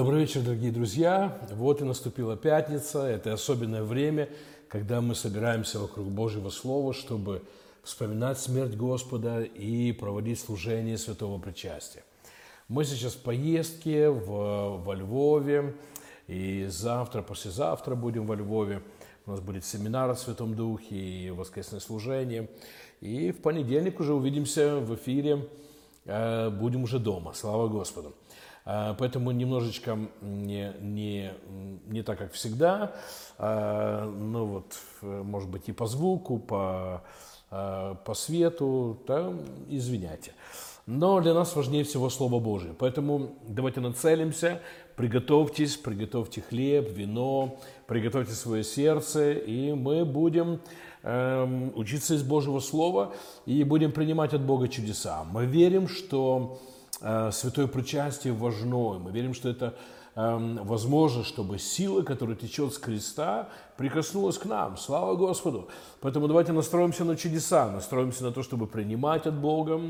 Добрый вечер, дорогие друзья. Вот и наступила пятница. Это особенное время, когда мы собираемся вокруг Божьего Слова, чтобы вспоминать смерть Господа и проводить служение святого причастия. Мы сейчас в поездке в, во Львове, и завтра, послезавтра будем во Львове. У нас будет семинар о Святом Духе и воскресное служение. И в понедельник уже увидимся в эфире, э, будем уже дома. Слава Господу. А, поэтому немножечко не, не, не так, как всегда, а, ну вот, может быть, и по звуку, по, а, по свету, да, извиняйте. Но для нас важнее всего Слово Божие. Поэтому давайте нацелимся, приготовьтесь, приготовьте хлеб, вино, приготовьте свое сердце, и мы будем э, учиться из Божьего Слова и будем принимать от Бога чудеса. Мы верим, что Э, святое причастие важно. Мы верим, что это эм, возможно, чтобы сила, которая течет с креста, прикоснулась к нам. Слава Господу! Поэтому давайте настроимся на чудеса, настроимся на то, чтобы принимать от Бога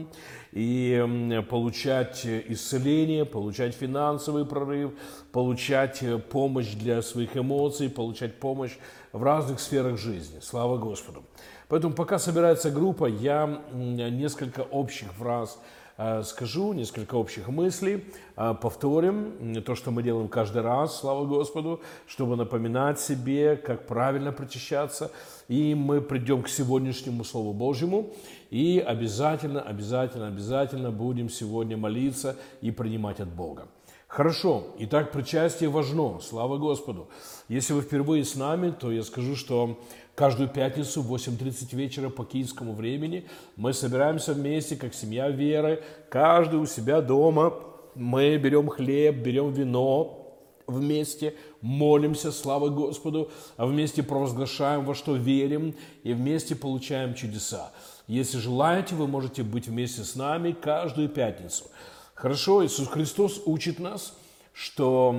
и эм, получать исцеление, получать финансовый прорыв, получать э, помощь для своих эмоций, получать помощь в разных сферах жизни. Слава Господу! Поэтому пока собирается группа, я несколько общих фраз Э, скажу несколько общих мыслей, э, повторим то, что мы делаем каждый раз, слава Господу, чтобы напоминать себе, как правильно причащаться, и мы придем к сегодняшнему Слову Божьему, и обязательно, обязательно, обязательно будем сегодня молиться и принимать от Бога. Хорошо, итак, причастие важно, слава Господу. Если вы впервые с нами, то я скажу, что Каждую пятницу в 8.30 вечера по киевскому времени мы собираемся вместе, как семья веры, каждый у себя дома. Мы берем хлеб, берем вино вместе, молимся, слава Господу, а вместе провозглашаем, во что верим, и вместе получаем чудеса. Если желаете, вы можете быть вместе с нами каждую пятницу. Хорошо, Иисус Христос учит нас, что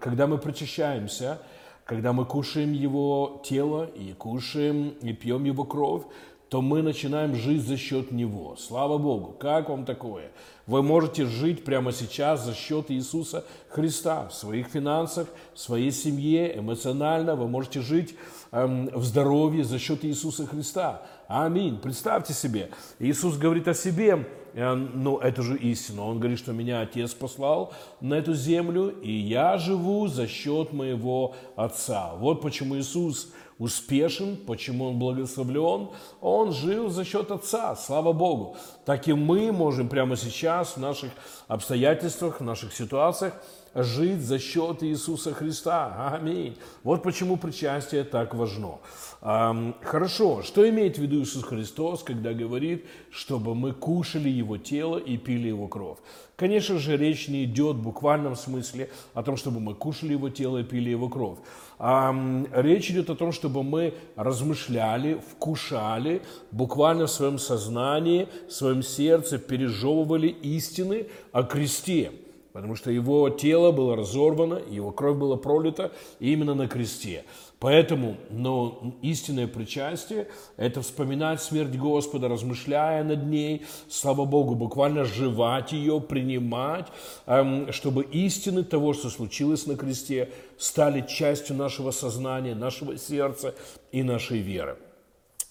когда мы причащаемся – когда мы кушаем Его тело и кушаем и пьем Его кровь, то мы начинаем жить за счет Него. Слава Богу! Как вам такое? Вы можете жить прямо сейчас за счет Иисуса Христа в своих финансах, в своей семье, эмоционально. Вы можете жить эм, в здоровье за счет Иисуса Христа. Аминь. Представьте себе, Иисус говорит о себе, ну, это же истина. Он говорит, что меня Отец послал на эту землю, и я живу за счет моего Отца. Вот почему Иисус успешен, почему он благословлен. Он жил за счет Отца, слава Богу. Так и мы можем прямо сейчас в наших обстоятельствах, в наших ситуациях жить за счет Иисуса Христа. Аминь. Вот почему причастие так важно. Хорошо, что имеет в виду Иисус Христос, когда говорит, чтобы мы кушали Его тело и пили Его кровь? Конечно же, речь не идет в буквальном смысле о том, чтобы мы кушали Его тело и пили Его кровь. Речь идет о том, чтобы мы размышляли, вкушали, буквально в своем сознании, в своем сердце пережевывали истины о кресте – потому что его тело было разорвано, его кровь была пролита именно на кресте. Поэтому но истинное причастие – это вспоминать смерть Господа, размышляя над ней, слава Богу, буквально жевать ее, принимать, эм, чтобы истины того, что случилось на кресте, стали частью нашего сознания, нашего сердца и нашей веры.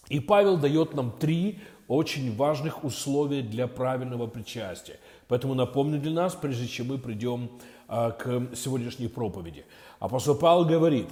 И Павел дает нам три очень важных условия для правильного причастия – Поэтому напомню для нас, прежде чем мы придем а, к сегодняшней проповеди. Апостол Павел говорит,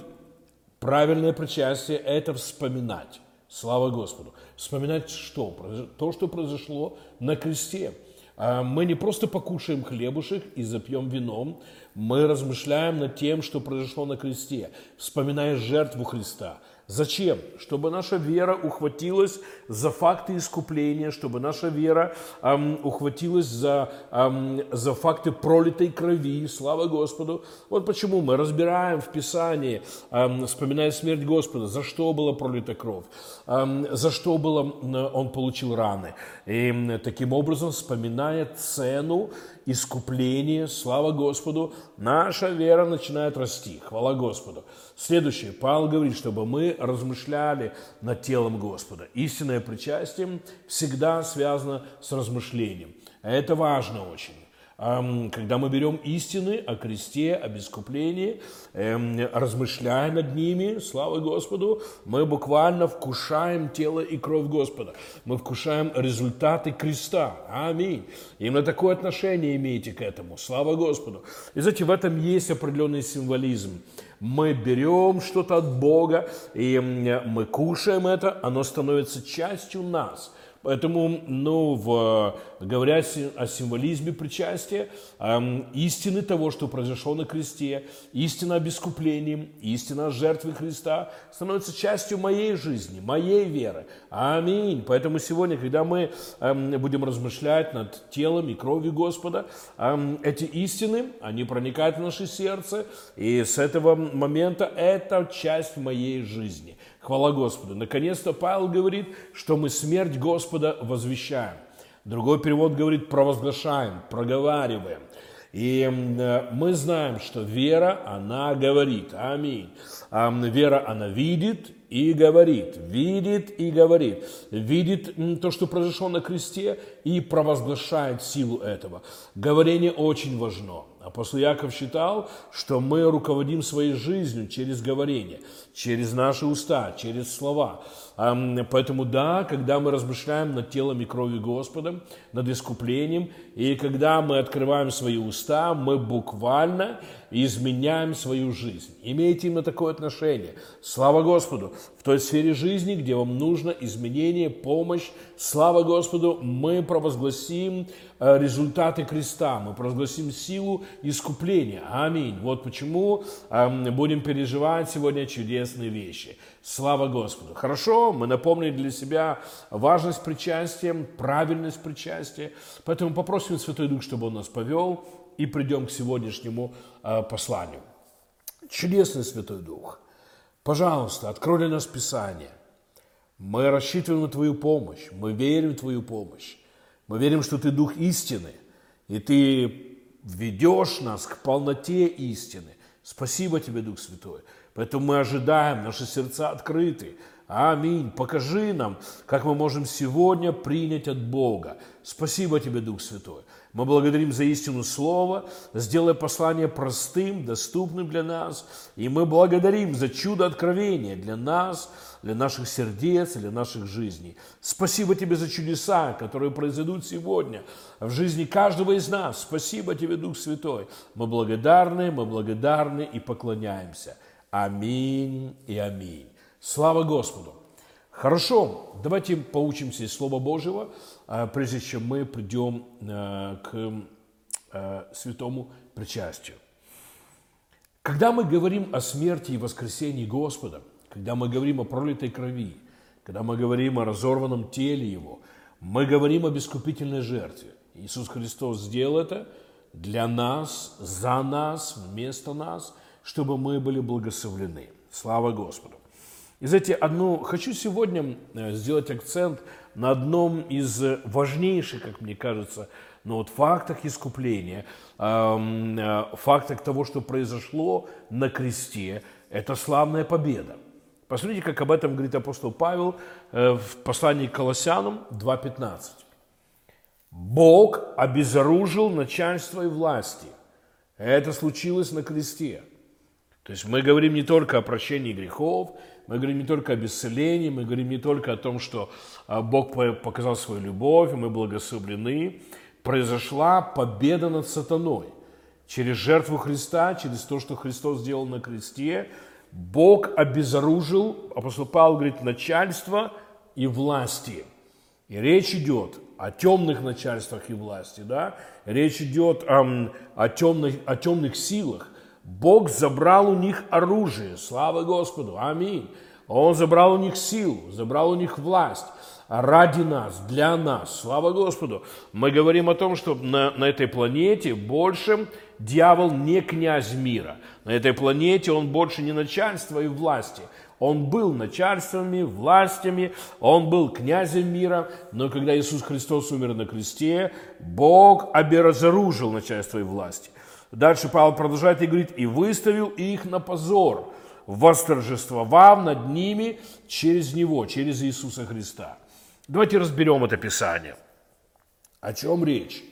правильное причастие – это вспоминать. Слава Господу. Вспоминать что? То, что произошло на кресте. А, мы не просто покушаем хлебушек и запьем вином, мы размышляем над тем, что произошло на кресте, вспоминая жертву Христа – Зачем? Чтобы наша вера ухватилась за факты искупления, чтобы наша вера эм, ухватилась за, эм, за факты пролитой крови. Слава Господу. Вот почему мы разбираем в Писании, эм, вспоминая смерть Господа, за что была пролита кровь, эм, за что было, он получил раны. И таким образом, вспоминая цену искупления, слава Господу, наша вера начинает расти. Хвала Господу. Следующее. Павел говорит, чтобы мы размышляли над телом Господа. Истинное причастие всегда связано с размышлением. Это важно очень. Когда мы берем истины о кресте, об искуплении, эм, размышляя над ними, слава Господу, мы буквально вкушаем тело и кровь Господа. Мы вкушаем результаты креста. Аминь. Именно такое отношение имеете к этому. Слава Господу. И знаете, в этом есть определенный символизм. Мы берем что-то от Бога, и мы кушаем это, оно становится частью нас – Поэтому, ну, в, говоря о символизме причастия, эм, истины того, что произошло на кресте, истина об искуплении, истина о жертве Христа становится частью моей жизни, моей веры. Аминь. Поэтому сегодня, когда мы эм, будем размышлять над телом и кровью Господа, эм, эти истины, они проникают в наше сердце, и с этого момента это часть моей жизни. Хвала Господу. Наконец-то Павел говорит, что мы смерть Господа возвещаем. Другой перевод говорит провозглашаем, проговариваем. И мы знаем, что вера, она говорит. Аминь. Вера, она видит и говорит, видит и говорит, видит то, что произошло на кресте, и провозглашает силу этого. Говорение очень важно. Апостол Яков считал, что мы руководим своей жизнью через говорение, через наши уста, через слова. Поэтому да, когда мы размышляем над телом и кровью Господа, над искуплением, и когда мы открываем свои уста, мы буквально изменяем свою жизнь. Имейте именно такое отношение. Слава Господу! В той сфере жизни, где вам нужно изменение, помощь, слава Господу, мы провозгласим э, результаты креста, мы провозгласим силу искупления. Аминь. Вот почему будем переживать сегодня чудесные вещи. Слава Господу. Хорошо, мы напомнили для себя важность причастия, правильность причастия. Поэтому попросим Святой Дух, чтобы Он нас повел, и придем к сегодняшнему э, посланию. Чудесный Святой Дух, пожалуйста, открой для нас Писание. Мы рассчитываем на Твою помощь, мы верим в Твою помощь. Мы верим, что Ты Дух истины, и Ты ведешь нас к полноте истины. Спасибо Тебе, Дух Святой. Поэтому мы ожидаем, наши сердца открыты. Аминь. Покажи нам, как мы можем сегодня принять от Бога. Спасибо Тебе, Дух Святой. Мы благодарим за истину Слова, сделай послание простым, доступным для нас. И мы благодарим за чудо откровения для нас, для наших сердец, для наших жизней. Спасибо Тебе за чудеса, которые произойдут сегодня в жизни каждого из нас. Спасибо Тебе, Дух Святой. Мы благодарны, мы благодарны и поклоняемся. Аминь и аминь. Слава Господу! Хорошо, давайте поучимся из Слова Божьего, а, прежде чем мы придем а, к а, святому причастию. Когда мы говорим о смерти и воскресении Господа, когда мы говорим о пролитой крови, когда мы говорим о разорванном теле Его, мы говорим об искупительной жертве. Иисус Христос сделал это для нас, за нас, вместо нас – чтобы мы были благословлены. Слава Господу. И знаете, одну, хочу сегодня э, сделать акцент на одном из важнейших, как мне кажется, ну вот фактах искупления, э, фактах того, что произошло на кресте, это славная победа. Посмотрите, как об этом говорит апостол Павел э, в послании к Колоссянам 2.15. Бог обезоружил начальство и власти. Это случилось на кресте. То есть мы говорим не только о прощении грехов, мы говорим не только об исцелении, мы говорим не только о том, что а, Бог показал свою любовь, мы благословлены. Произошла победа над сатаной. Через жертву Христа, через то, что Христос сделал на кресте, Бог обезоружил, апостол Павел говорит, начальство и власти. И речь идет о темных начальствах и власти, да? речь идет о, о, темных, о темных силах, Бог забрал у них оружие, слава Господу, аминь. Он забрал у них силу, забрал у них власть ради нас, для нас. Слава Господу. Мы говорим о том, что на, на этой планете больше дьявол не князь мира. На этой планете он больше не начальство и власти. Он был начальствами, властями, он был князем мира, но когда Иисус Христос умер на кресте, Бог обезоружил начальство и власти. Дальше Павел продолжает и говорит, и выставил их на позор, восторжествовав над ними через Него, через Иисуса Христа. Давайте разберем это Писание. О чем речь?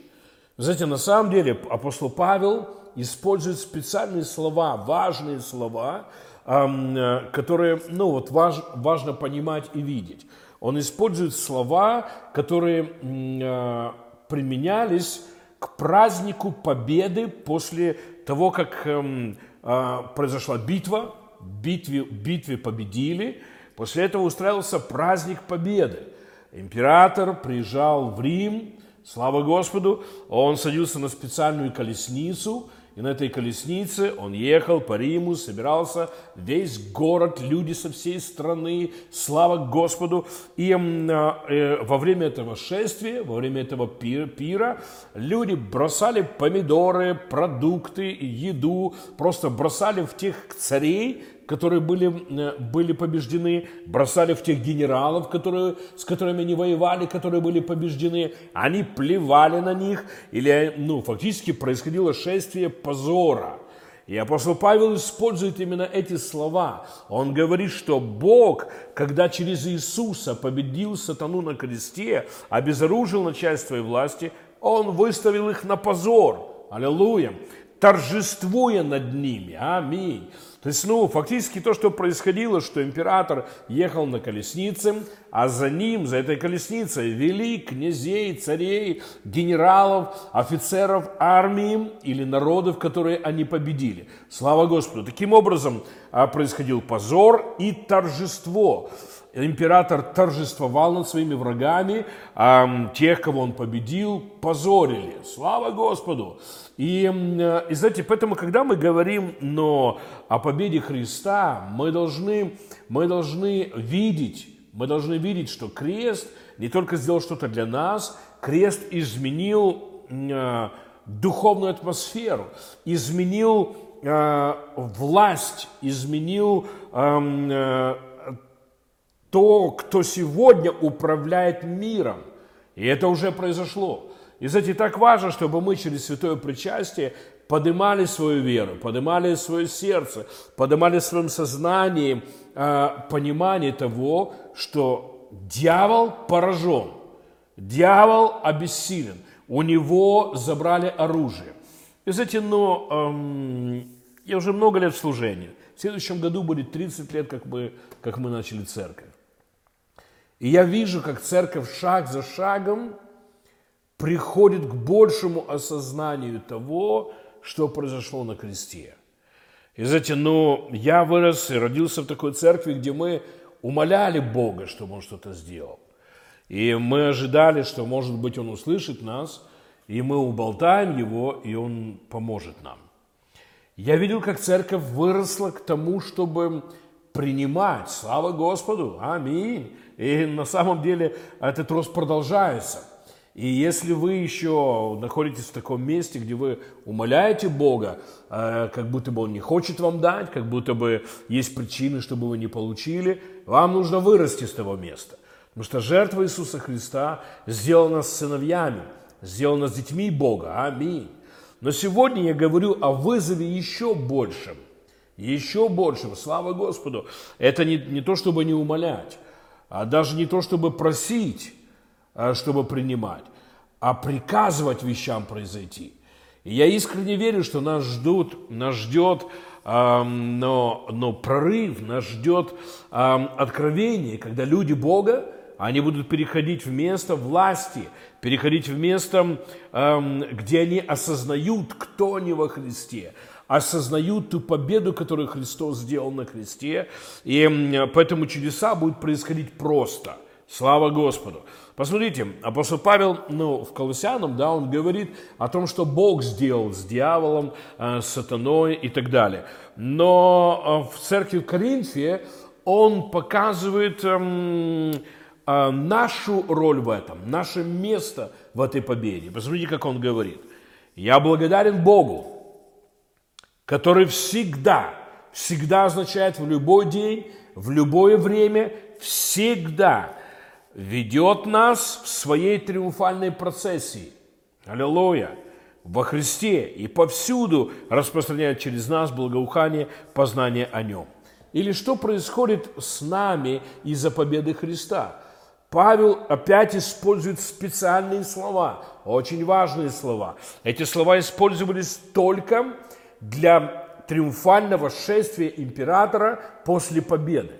Знаете, на самом деле апостол Павел использует специальные слова, важные слова, э, которые, ну вот, важ, важно понимать и видеть. Он использует слова, которые э, применялись к празднику победы после того, как эм, э, произошла битва, битве, битве победили, после этого устраивался праздник победы. Император приезжал в Рим, слава Господу, он садился на специальную колесницу, и на этой колеснице он ехал по Риму, собирался весь город, люди со всей страны, слава Господу. И э, во время этого шествия, во время этого пира, люди бросали помидоры, продукты, еду, просто бросали в тех царей, которые были, э, были побеждены, бросали в тех генералов, которые, с которыми они воевали, которые были побеждены, они плевали на них, или, ну, фактически происходило шествие позора. И апостол Павел использует именно эти слова. Он говорит, что Бог, когда через Иисуса победил сатану на кресте, обезоружил начальство и власти, Он выставил их на позор. Аллилуйя торжествуя над ними. Аминь. То есть, ну, фактически то, что происходило, что император ехал на колеснице, а за ним, за этой колесницей, вели князей, царей, генералов, офицеров армии или народов, которые они победили. Слава Господу. Таким образом а, происходил позор и торжество император торжествовал над своими врагами, а тех, кого он победил, позорили. Слава Господу! И, и знаете, поэтому, когда мы говорим но о победе Христа, мы должны, мы должны видеть, мы должны видеть, что крест не только сделал что-то для нас, крест изменил э, духовную атмосферу, изменил э, власть, изменил э, то, кто сегодня управляет миром. И это уже произошло. И, знаете, так важно, чтобы мы через святое причастие поднимали свою веру, поднимали свое сердце, поднимали в своем сознании э, понимание того, что дьявол поражен, дьявол обессилен, у него забрали оружие. И знаете, но эм, я уже много лет в служении. В следующем году будет 30 лет, как мы, как мы начали церковь. И я вижу, как церковь шаг за шагом приходит к большему осознанию того, что произошло на кресте. И знаете, ну, я вырос и родился в такой церкви, где мы умоляли Бога, чтобы Он что-то сделал. И мы ожидали, что, может быть, Он услышит нас, и мы уболтаем Его, и Он поможет нам. Я видел, как церковь выросла к тому, чтобы принимать. Слава Господу! Аминь! И на самом деле этот рост продолжается. И если вы еще находитесь в таком месте, где вы умоляете Бога, э, как будто бы Он не хочет вам дать, как будто бы есть причины, чтобы вы не получили, вам нужно вырасти с того места. Потому что жертва Иисуса Христа сделана с сыновьями, сделана с детьми Бога. Аминь. Но сегодня я говорю о вызове еще большем. Еще большем. Слава Господу. Это не, не то, чтобы не умолять а даже не то, чтобы просить, а чтобы принимать, а приказывать вещам произойти. И я искренне верю, что нас ждут, нас ждет но, но прорыв, нас ждет э, откровение, когда люди Бога, они будут переходить в место власти, переходить в место, э, где они осознают, кто они во Христе, осознают ту победу, которую Христос сделал на кресте, и поэтому чудеса будут происходить просто. Слава Господу. Посмотрите, апостол Павел, ну, в Колоссянам, да, он говорит о том, что Бог сделал с дьяволом, э, с сатаной и так далее. Но э, в церкви в Коринфе он показывает эм, э, нашу роль в этом, наше место в этой победе. Посмотрите, как он говорит. «Я благодарен Богу, который всегда, всегда означает в любой день, в любое время, всегда ведет нас в своей триумфальной процессии. Аллилуйя! Во Христе и повсюду распространяет через нас благоухание познания о Нем. Или что происходит с нами из-за победы Христа? Павел опять использует специальные слова, очень важные слова. Эти слова использовались только для триумфального шествия императора после победы.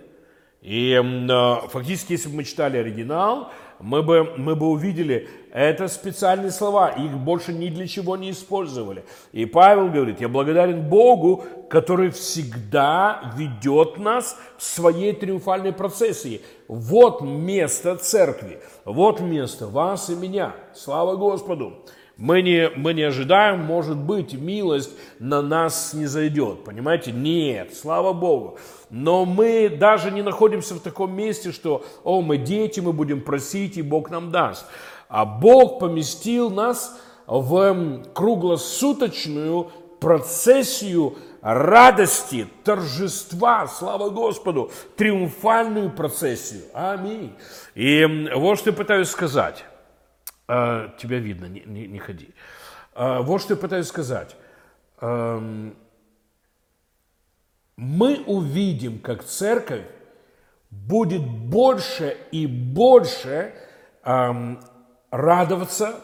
И э, фактически, если бы мы читали оригинал, мы бы, мы бы увидели, это специальные слова, их больше ни для чего не использовали. И Павел говорит, я благодарен Богу, который всегда ведет нас в своей триумфальной процессии. Вот место церкви, вот место вас и меня. Слава Господу! Мы не, мы не ожидаем, может быть, милость на нас не зайдет. Понимаете? Нет, слава Богу. Но мы даже не находимся в таком месте, что, о, мы дети, мы будем просить, и Бог нам даст. А Бог поместил нас в круглосуточную процессию радости, торжества, слава Господу, триумфальную процессию. Аминь. И вот что я пытаюсь сказать. А, тебя видно, не, не, не ходи. А, вот что я пытаюсь сказать. мы увидим, как церковь будет больше и больше радоваться,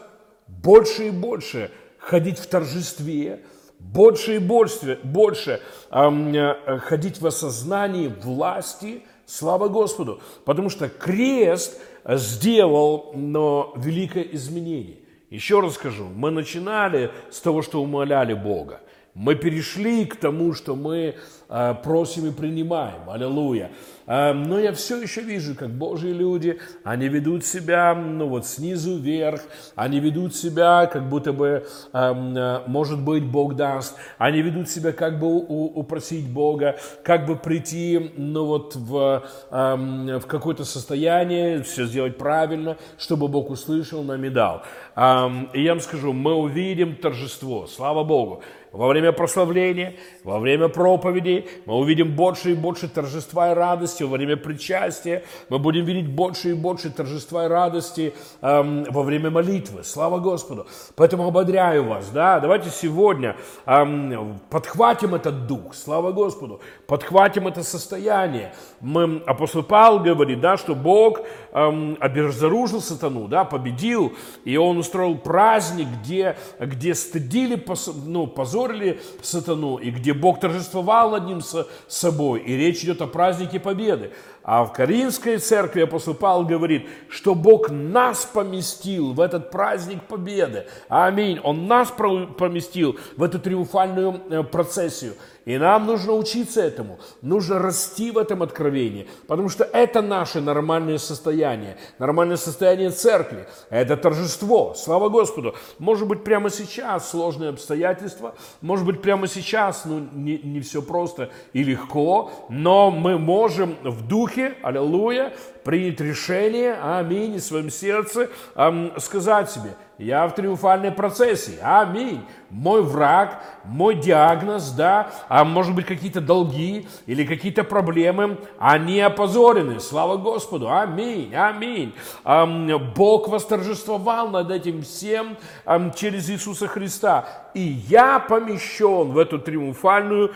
больше и больше ходить в торжестве, больше и больше, больше ходить в осознании власти, слава Господу. Потому что крест – сделал но великое изменение. Еще раз скажу, мы начинали с того, что умоляли Бога. Мы перешли к тому, что мы э, просим и принимаем. Аллилуйя. Э, но я все еще вижу, как Божьи люди, они ведут себя, ну вот снизу вверх, они ведут себя, как будто бы, э, может быть, Бог даст. Они ведут себя, как бы упросить Бога, как бы прийти, ну вот в, в какое-то состояние, все сделать правильно, чтобы Бог услышал, нам и дал. И я вам скажу, мы увидим торжество, слава Богу во время прославления, во время проповеди, мы увидим больше и больше торжества и радости, во время причастия мы будем видеть больше и больше торжества и радости эм, во время молитвы. Слава Господу! Поэтому ободряю вас, да, давайте сегодня эм, подхватим этот дух, слава Господу, подхватим это состояние. Мы, апостол Павел говорит, да, что Бог эм, обезоружил сатану, да, победил, и он устроил праздник, где, где стыдили ну, позорили сатану, и где Бог торжествовал над ним собой. И речь идет о празднике Победы. А в Каринской церкви апостол говорит, что Бог нас поместил в этот праздник победы. Аминь. Он нас поместил в эту триумфальную э, процессию. И нам нужно учиться этому, нужно расти в этом откровении, потому что это наше нормальное состояние, нормальное состояние церкви, это торжество, слава Господу. Может быть, прямо сейчас сложные обстоятельства, может быть, прямо сейчас ну, не, не все просто и легко, но мы можем в духе, аллилуйя, принять решение, аминь, в своем сердце эм, сказать себе, я в триумфальной процессии, аминь. Мой враг, мой диагноз, да, а может быть какие-то долги или какие-то проблемы, они опозорены, слава Господу, аминь, аминь. Эм, Бог восторжествовал над этим всем эм, через Иисуса Христа, и я помещен в эту триумфальную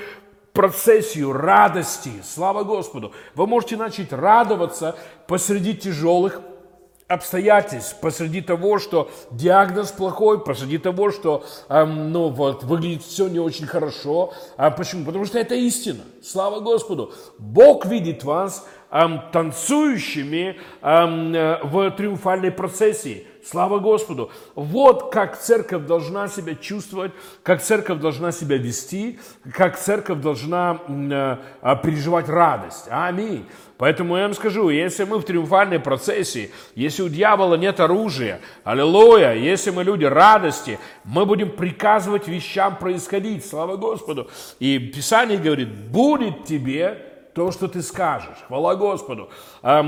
процессию радости. Слава Господу! Вы можете начать радоваться посреди тяжелых обстоятельств, посреди того, что диагноз плохой, посреди того, что эм, ну, вот, выглядит все не очень хорошо. А почему? Потому что это истина. Слава Господу! Бог видит вас эм, танцующими эм, э, в триумфальной процессии. Слава Господу! Вот как церковь должна себя чувствовать, как церковь должна себя вести, как церковь должна э, переживать радость. Аминь. Поэтому я вам скажу, если мы в триумфальной процессии, если у дьявола нет оружия, аллилуйя, если мы люди радости, мы будем приказывать вещам происходить, слава Господу. И Писание говорит, будет тебе то, что ты скажешь. Хвала Господу. Э,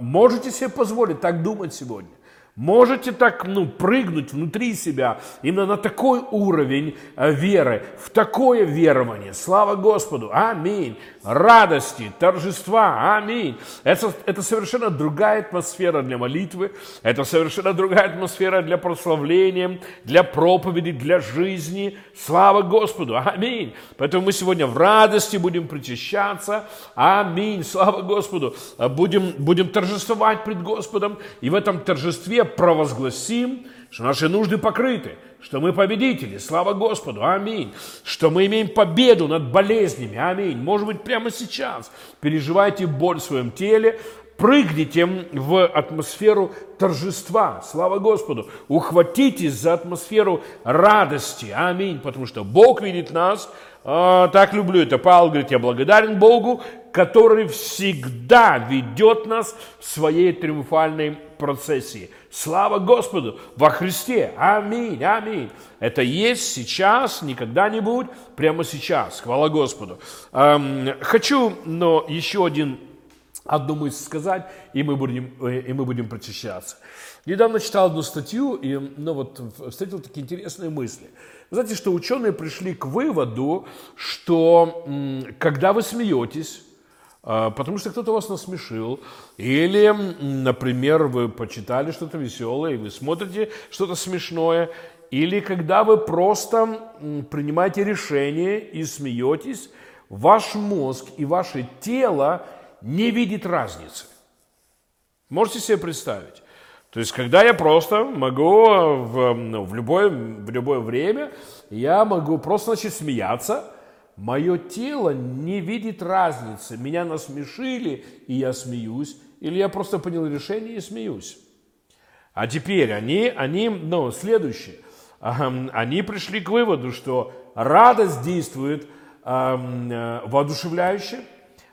можете себе позволить так думать сегодня? Можете так, ну, прыгнуть внутри себя именно на такой уровень э, веры, в такое верование. Слава Господу. Аминь. Радости, торжества. Аминь. Это, это совершенно другая атмосфера для молитвы. Это совершенно другая атмосфера для прославления, для проповеди, для жизни. Слава Господу. Аминь. Поэтому мы сегодня в радости будем причащаться. Аминь. Слава Господу. Будем, будем торжествовать пред Господом. И в этом торжестве провозгласим, что наши нужды покрыты, что мы победители, слава Господу, аминь, что мы имеем победу над болезнями, аминь. Может быть, прямо сейчас переживайте боль в своем теле, прыгните в атмосферу торжества, слава Господу, ухватитесь за атмосферу радости, аминь, потому что Бог видит нас, а, так люблю это. Павел говорит, я благодарен Богу, который всегда ведет нас в своей триумфальной процессии. Слава Господу во Христе. Аминь, аминь. Это есть сейчас, никогда не будет, прямо сейчас. Хвала Господу. Эм, хочу, но еще один, одну мысль сказать, и мы будем, э, и мы будем прочищаться. Недавно читал одну статью, и ну, вот, встретил такие интересные мысли. Знаете, что ученые пришли к выводу, что когда вы смеетесь, потому что кто-то вас насмешил, или, например, вы почитали что-то веселое, и вы смотрите что-то смешное, или когда вы просто принимаете решение и смеетесь, ваш мозг и ваше тело не видит разницы. Можете себе представить? То есть, когда я просто могу в, ну, в, любое, в любое время, я могу просто начать смеяться – Мое тело не видит разницы. Меня насмешили, и я смеюсь, или я просто принял решение и смеюсь. А теперь они, они ну, следующее. Они пришли к выводу, что радость действует э, воодушевляюще,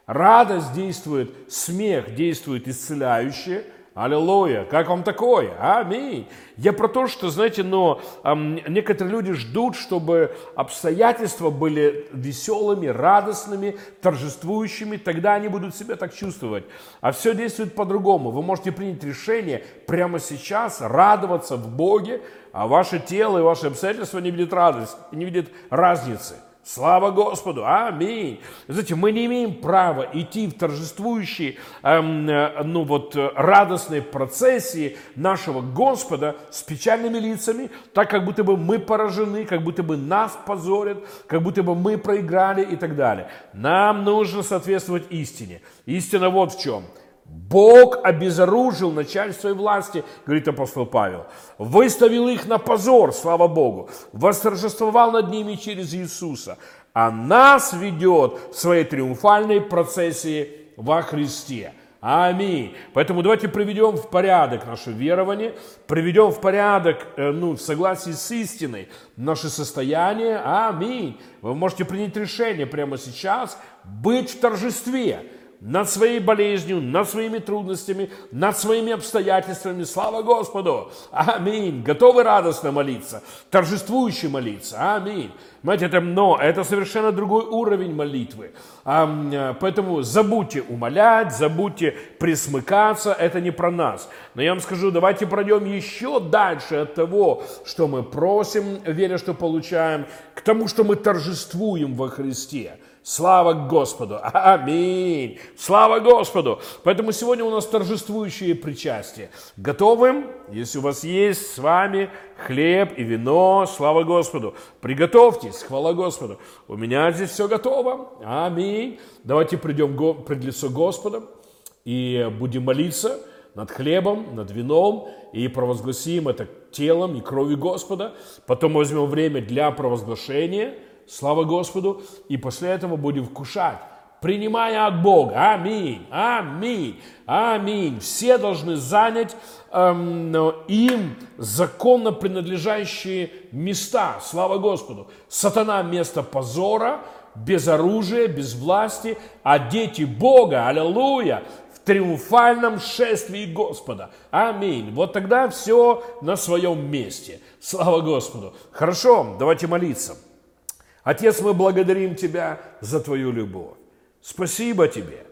радость действует, смех действует исцеляюще – Аллилуйя! Как вам такое? Аминь! Я про то, что, знаете, но эм, некоторые люди ждут, чтобы обстоятельства были веселыми, радостными, торжествующими, тогда они будут себя так чувствовать. А все действует по-другому. Вы можете принять решение прямо сейчас радоваться в Боге, а ваше тело и ваши обстоятельства не видят радость, не видят разницы. Слава Господу! Аминь! Знаете, мы не имеем права идти в торжествующие, эм, э, ну вот, э, радостные процессии нашего Господа с печальными лицами, так как будто бы мы поражены, как будто бы нас позорят, как будто бы мы проиграли и так далее. Нам нужно соответствовать истине. Истина вот в чем – Бог обезоружил начальство и власти, говорит апостол Павел. Выставил их на позор, слава Богу. Восторжествовал над ними через Иисуса. А нас ведет в своей триумфальной процессии во Христе. Аминь. Поэтому давайте приведем в порядок наше верование, приведем в порядок, э, ну, в согласии с истиной, наше состояние. Аминь. Вы можете принять решение прямо сейчас быть в торжестве над своей болезнью, над своими трудностями, над своими обстоятельствами. Слава Господу! Аминь! Готовы радостно молиться, торжествующе молиться. Аминь! Понимаете, это, но это совершенно другой уровень молитвы. Поэтому забудьте умолять, забудьте присмыкаться, это не про нас. Но я вам скажу, давайте пройдем еще дальше от того, что мы просим, веря, что получаем, к тому, что мы торжествуем во Христе. Слава Господу! Аминь! Слава Господу! Поэтому сегодня у нас торжествующее причастие. Готовы? Если у вас есть с вами хлеб и вино, слава Господу. Приготовьтесь, хвала Господу. У меня здесь все готово. Аминь. Давайте придем пред лицо Господа и будем молиться над хлебом, над вином и провозгласим это телом и кровью Господа. Потом возьмем время для провозглашения – Слава Господу. И после этого будем вкушать, принимая от Бога. Аминь, аминь, аминь. Все должны занять эм, им законно принадлежащие места. Слава Господу. Сатана место позора, без оружия, без власти, а дети Бога, аллилуйя, в триумфальном шествии Господа. Аминь. Вот тогда все на своем месте. Слава Господу. Хорошо, давайте молиться. Отец, мы благодарим Тебя за Твою любовь. Спасибо Тебе.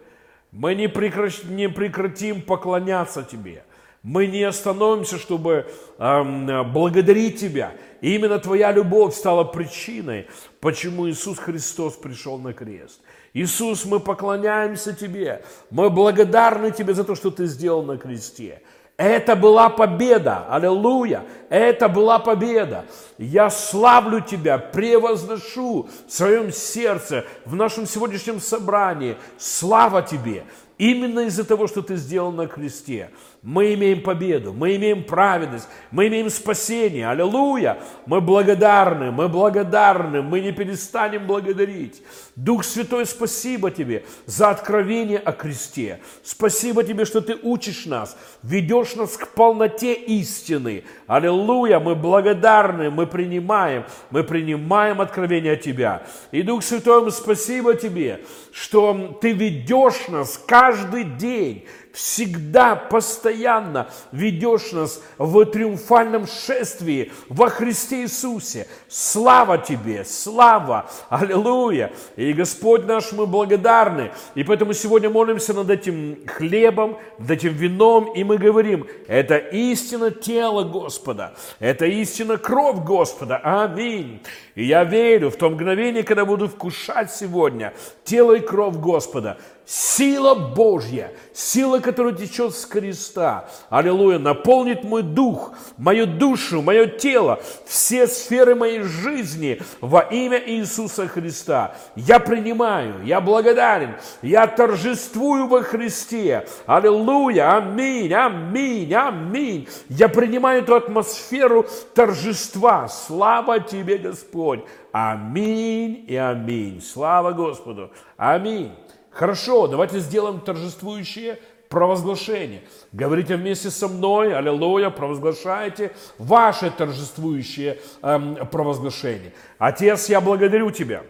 Мы не, прекращ... не прекратим поклоняться Тебе. Мы не остановимся, чтобы э, благодарить Тебя. И именно Твоя любовь стала причиной, почему Иисус Христос пришел на крест. Иисус, мы поклоняемся Тебе, мы благодарны Тебе за то, что Ты сделал на кресте. Это была победа, аллилуйя, это была победа. Я славлю Тебя, превозношу в своем сердце, в нашем сегодняшнем собрании. Слава Тебе, именно из-за того, что Ты сделал на кресте мы имеем победу, мы имеем праведность, мы имеем спасение. Аллилуйя! Мы благодарны, мы благодарны, мы не перестанем благодарить. Дух Святой, спасибо Тебе за откровение о кресте. Спасибо Тебе, что Ты учишь нас, ведешь нас к полноте истины. Аллилуйя! Мы благодарны, мы принимаем, мы принимаем откровение от Тебя. И Дух Святой, спасибо Тебе, что Ты ведешь нас каждый день всегда, постоянно ведешь нас в триумфальном шествии во Христе Иисусе. Слава Тебе, слава, аллилуйя. И Господь наш, мы благодарны. И поэтому сегодня молимся над этим хлебом, над этим вином, и мы говорим, это истина тела Господа, это истина кровь Господа. Аминь. И я верю в то мгновение, когда буду вкушать сегодня тело и кровь Господа, сила Божья, сила, которая течет с креста, аллилуйя, наполнит мой дух, мою душу, мое тело, все сферы моей жизни во имя Иисуса Христа. Я принимаю, я благодарен, я торжествую во Христе. Аллилуйя, аминь, аминь, аминь. Я принимаю эту атмосферу торжества. Слава Тебе, Господь. Аминь и аминь. Слава Господу. Аминь. Хорошо, давайте сделаем торжествующее провозглашение. Говорите вместе со мной, аллилуйя, провозглашайте ваше торжествующее эм, провозглашение. Отец, я благодарю Тебя.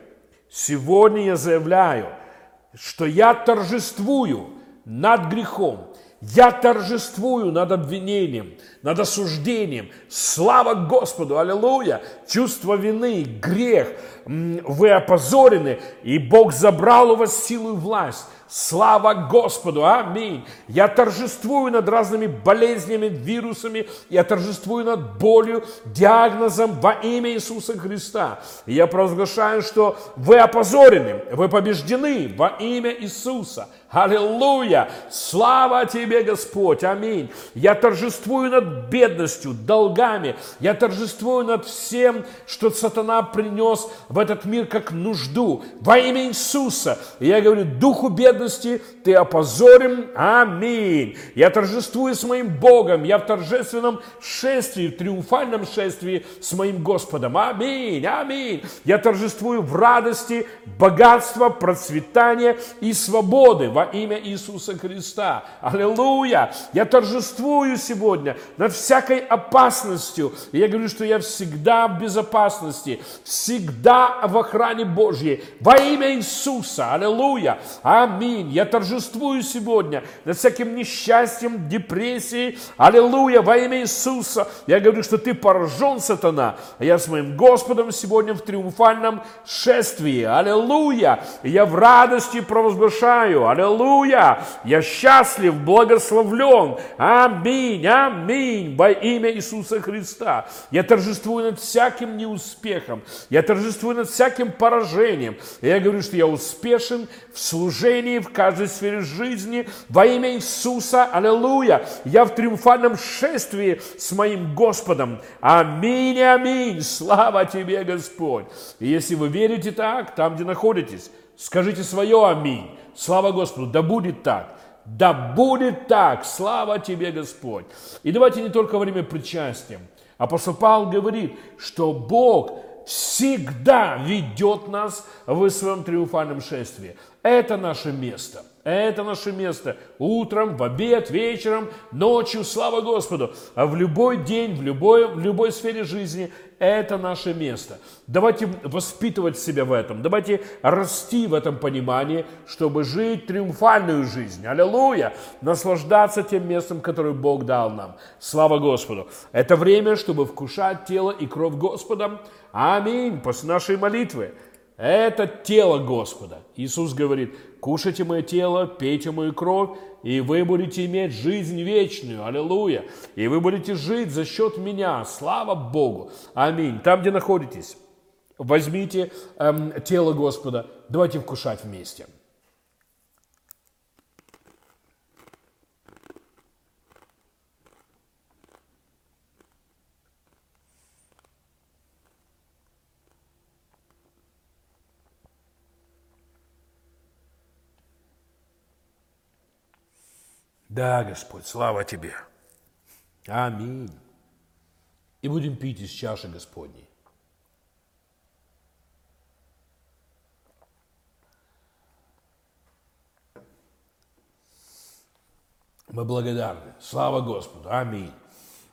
Сегодня я заявляю, что я торжествую над грехом. Я торжествую над обвинением, над осуждением. Слава Господу, аллилуйя. Чувство вины, грех, вы опозорены, и Бог забрал у вас силу и власть. Слава Господу! Аминь! Я торжествую над разными болезнями, вирусами, я торжествую над болью, диагнозом во имя Иисуса Христа. я провозглашаю, что вы опозорены, вы побеждены во имя Иисуса. Аллилуйя! Слава тебе, Господь! Аминь! Я торжествую над бедностью, долгами. Я торжествую над всем, что сатана принес в этот мир как нужду. Во имя Иисуса. Я говорю, духу бедности ты опозорим. Аминь! Я торжествую с моим Богом. Я в торжественном шествии, в триумфальном шествии с моим Господом. Аминь! Аминь! Я торжествую в радости, богатства, процветания и свободы во имя Иисуса Христа. Аллилуйя! Я торжествую сегодня над всякой опасностью. И я говорю, что я всегда в безопасности, всегда в охране Божьей. Во имя Иисуса. Аллилуйя! Аминь! Я торжествую сегодня над всяким несчастьем, депрессией. Аллилуйя! Во имя Иисуса. Я говорю, что ты поражен, сатана. А я с моим Господом сегодня в триумфальном шествии. Аллилуйя! Я в радости провозглашаю. Аллилуйя! Аллилуйя! Я счастлив, благословлен. Аминь, аминь. Во имя Иисуса Христа. Я торжествую над всяким неуспехом. Я торжествую над всяким поражением. Я говорю, что я успешен в служении, в каждой сфере жизни. Во имя Иисуса. Аллилуйя. Я в триумфальном шествии с моим Господом. Аминь, аминь. Слава тебе, Господь. И если вы верите так, там, где находитесь, скажите свое аминь. Слава Господу, да будет так. Да будет так, слава тебе, Господь. И давайте не только во время причастия. Апостол Павел говорит, что Бог всегда ведет нас в своем триумфальном шествии. Это наше место – это наше место. Утром, в обед, вечером, ночью, слава Господу. А в любой день, в любой, в любой сфере жизни это наше место. Давайте воспитывать себя в этом. Давайте расти в этом понимании, чтобы жить триумфальную жизнь. Аллилуйя! Наслаждаться тем местом, которое Бог дал нам. Слава Господу! Это время, чтобы вкушать тело и кровь Господа. Аминь! После нашей молитвы. Это тело Господа. Иисус говорит, кушайте мое тело, пейте мою кровь, и вы будете иметь жизнь вечную. Аллилуйя. И вы будете жить за счет меня. Слава Богу. Аминь. Там, где находитесь, возьмите эм, тело Господа. Давайте вкушать вместе. Да, Господь, слава Тебе. Аминь. И будем пить из чаши Господней. Мы благодарны. Слава Господу. Аминь.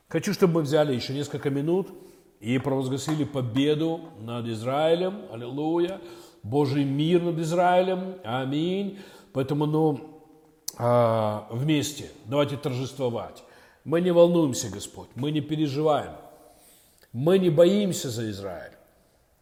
Хочу, чтобы мы взяли еще несколько минут и провозгласили победу над Израилем. Аллилуйя. Божий мир над Израилем. Аминь. Поэтому, ну, а, вместе, давайте торжествовать. Мы не волнуемся, Господь, мы не переживаем, мы не боимся за Израиль.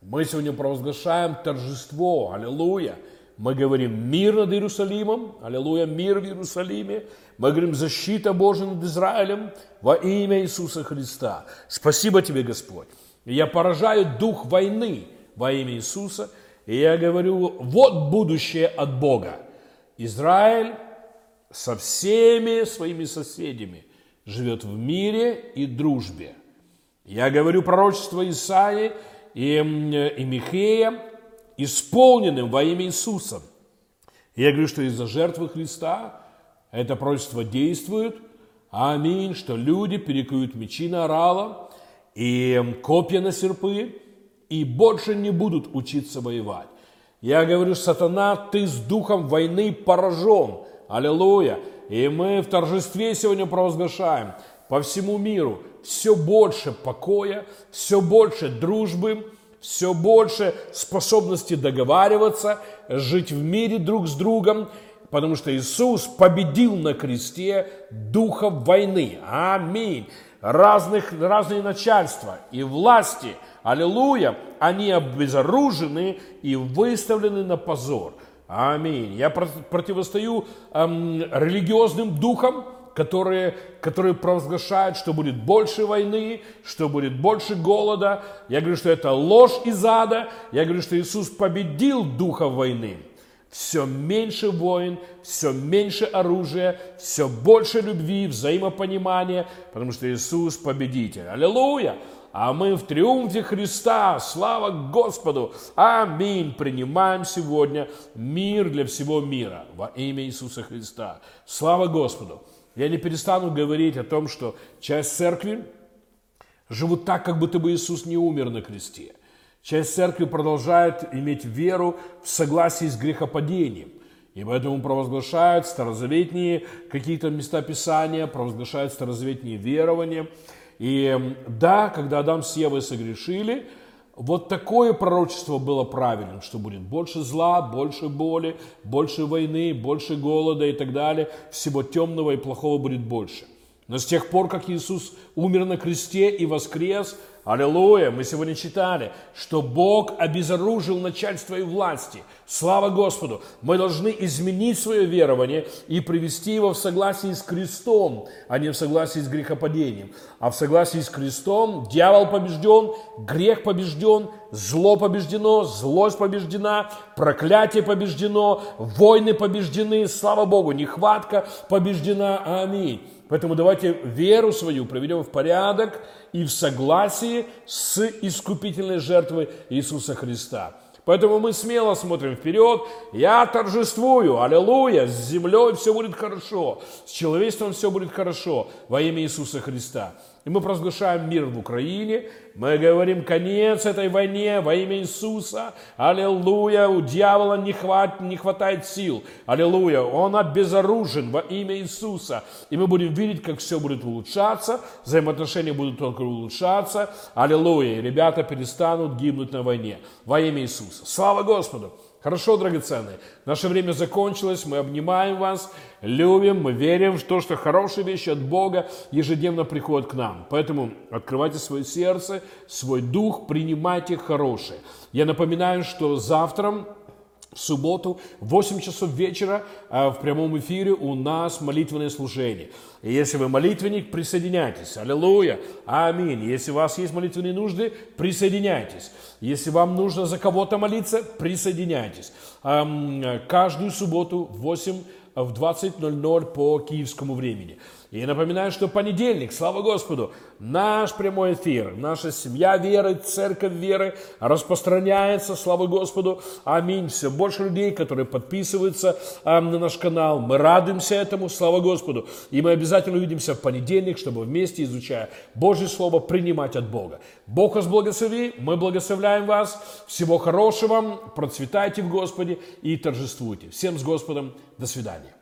Мы сегодня провозглашаем торжество, аллилуйя. Мы говорим мир над Иерусалимом, аллилуйя, мир в Иерусалиме. Мы говорим защита Божия над Израилем во имя Иисуса Христа. Спасибо тебе, Господь. Я поражаю дух войны во имя Иисуса, и я говорю, вот будущее от Бога. Израиль со всеми своими соседями, живет в мире и дружбе. Я говорю пророчество Исаии и, и Михея, исполненным во имя Иисуса. Я говорю, что из-за жертвы Христа это пророчество действует. Аминь, что люди перекуют мечи на орала и копья на серпы, и больше не будут учиться воевать. Я говорю, сатана, ты с духом войны поражен – Аллилуйя! И мы в торжестве сегодня провозглашаем по всему миру все больше покоя, все больше дружбы, все больше способности договариваться, жить в мире друг с другом, потому что Иисус победил на кресте духов войны. Аминь. Разных, разные начальства и власти, аллилуйя, они обезоружены и выставлены на позор. Аминь. Я противостою эм, религиозным духам, которые, которые провозглашают, что будет больше войны, что будет больше голода. Я говорю, что это ложь из ада. Я говорю, что Иисус победил духа войны. Все меньше войн, все меньше оружия, все больше любви, взаимопонимания, потому что Иисус победитель. Аллилуйя! А мы в триумфе Христа. Слава Господу! Аминь! Принимаем сегодня мир для всего мира во имя Иисуса Христа. Слава Господу! Я не перестану говорить о том, что часть церкви живут так, как будто бы Иисус не умер на кресте. Часть церкви продолжает иметь веру в согласии с грехопадением. И поэтому провозглашают старозаветные какие-то места Писания, провозглашают старозаветные верования – и да, когда Адам с Евой согрешили, вот такое пророчество было правильным, что будет больше зла, больше боли, больше войны, больше голода и так далее. Всего темного и плохого будет больше. Но с тех пор, как Иисус умер на кресте и воскрес, Аллилуйя! Мы сегодня читали, что Бог обезоружил начальство и власти. Слава Господу! Мы должны изменить свое верование и привести его в согласии с крестом, а не в согласии с грехопадением. А в согласии с крестом дьявол побежден, грех побежден, зло побеждено, злость побеждена, проклятие побеждено, войны побеждены, слава Богу, нехватка побеждена. Аминь. Поэтому давайте веру свою проведем в порядок и в согласии с искупительной жертвой Иисуса Христа. Поэтому мы смело смотрим вперед. Я торжествую, аллилуйя, с землей все будет хорошо, с человечеством все будет хорошо во имя Иисуса Христа. И мы провозглашаем мир в Украине, мы говорим конец этой войне во имя Иисуса. Аллилуйя, у дьявола не, хват, не хватает сил. Аллилуйя, он обезоружен во имя Иисуса. И мы будем видеть, как все будет улучшаться, взаимоотношения будут только улучшаться. Аллилуйя, и ребята перестанут гибнуть на войне во имя Иисуса. Слава Господу! Хорошо, драгоценные, наше время закончилось, мы обнимаем вас, любим, мы верим в то, что хорошие вещи от Бога ежедневно приходят к нам. Поэтому открывайте свое сердце, свой дух, принимайте хорошее. Я напоминаю, что завтра в субботу в 8 часов вечера а, в прямом эфире у нас молитвенное служение. И если вы молитвенник, присоединяйтесь. Аллилуйя. Аминь. Если у вас есть молитвенные нужды, присоединяйтесь. Если вам нужно за кого-то молиться, присоединяйтесь. Каждую субботу в 8 в 20.00 по киевскому времени. И напоминаю, что понедельник, слава Господу, наш прямой эфир, наша семья веры, церковь веры распространяется, слава Господу, аминь. Все больше людей, которые подписываются э, на наш канал, мы радуемся этому, слава Господу. И мы обязательно увидимся в понедельник, чтобы вместе, изучая Божье Слово, принимать от Бога. Бог вас благослови, мы благословляем вас. Всего хорошего, процветайте в Господе и торжествуйте. Всем с Господом, до свидания.